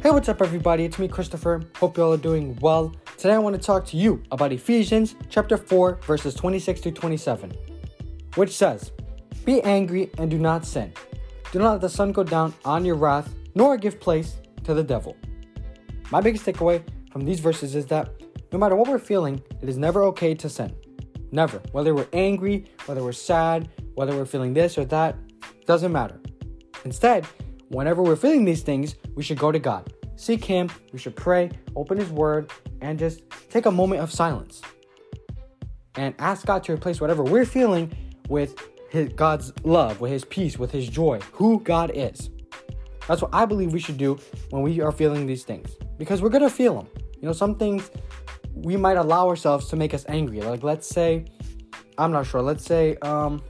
Hey, what's up, everybody? It's me, Christopher. Hope you all are doing well. Today, I want to talk to you about Ephesians chapter 4, verses 26 to 27, which says, Be angry and do not sin. Do not let the sun go down on your wrath, nor give place to the devil. My biggest takeaway from these verses is that no matter what we're feeling, it is never okay to sin. Never. Whether we're angry, whether we're sad, whether we're feeling this or that, doesn't matter. Instead, whenever we're feeling these things, we should go to God. Seek Him, we should pray, open His Word, and just take a moment of silence. And ask God to replace whatever we're feeling with his, God's love, with His peace, with His joy, who God is. That's what I believe we should do when we are feeling these things. Because we're gonna feel them. You know, some things we might allow ourselves to make us angry. Like let's say, I'm not sure, let's say, um,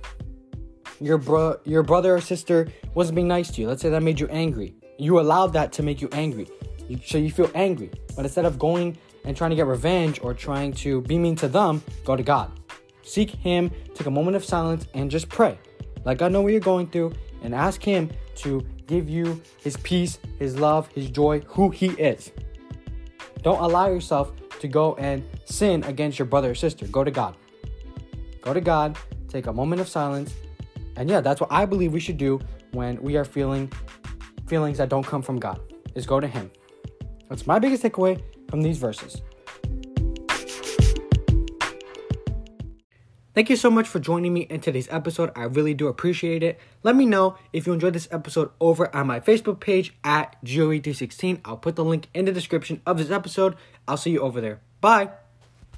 your bro your brother or sister wasn't being nice to you. Let's say that made you angry. You allowed that to make you angry. So you feel angry. But instead of going and trying to get revenge or trying to be mean to them, go to God. Seek Him, take a moment of silence, and just pray. Let God know what you're going through and ask Him to give you His peace, His love, His joy, who He is. Don't allow yourself to go and sin against your brother or sister. Go to God. Go to God, take a moment of silence, and yeah, that's what I believe we should do when we are feeling feelings that don't come from God. Is go to Him. That's my biggest takeaway from these verses. Thank you so much for joining me in today's episode. I really do appreciate it. Let me know if you enjoyed this episode over on my Facebook page at GOE316. I'll put the link in the description of this episode. I'll see you over there. Bye.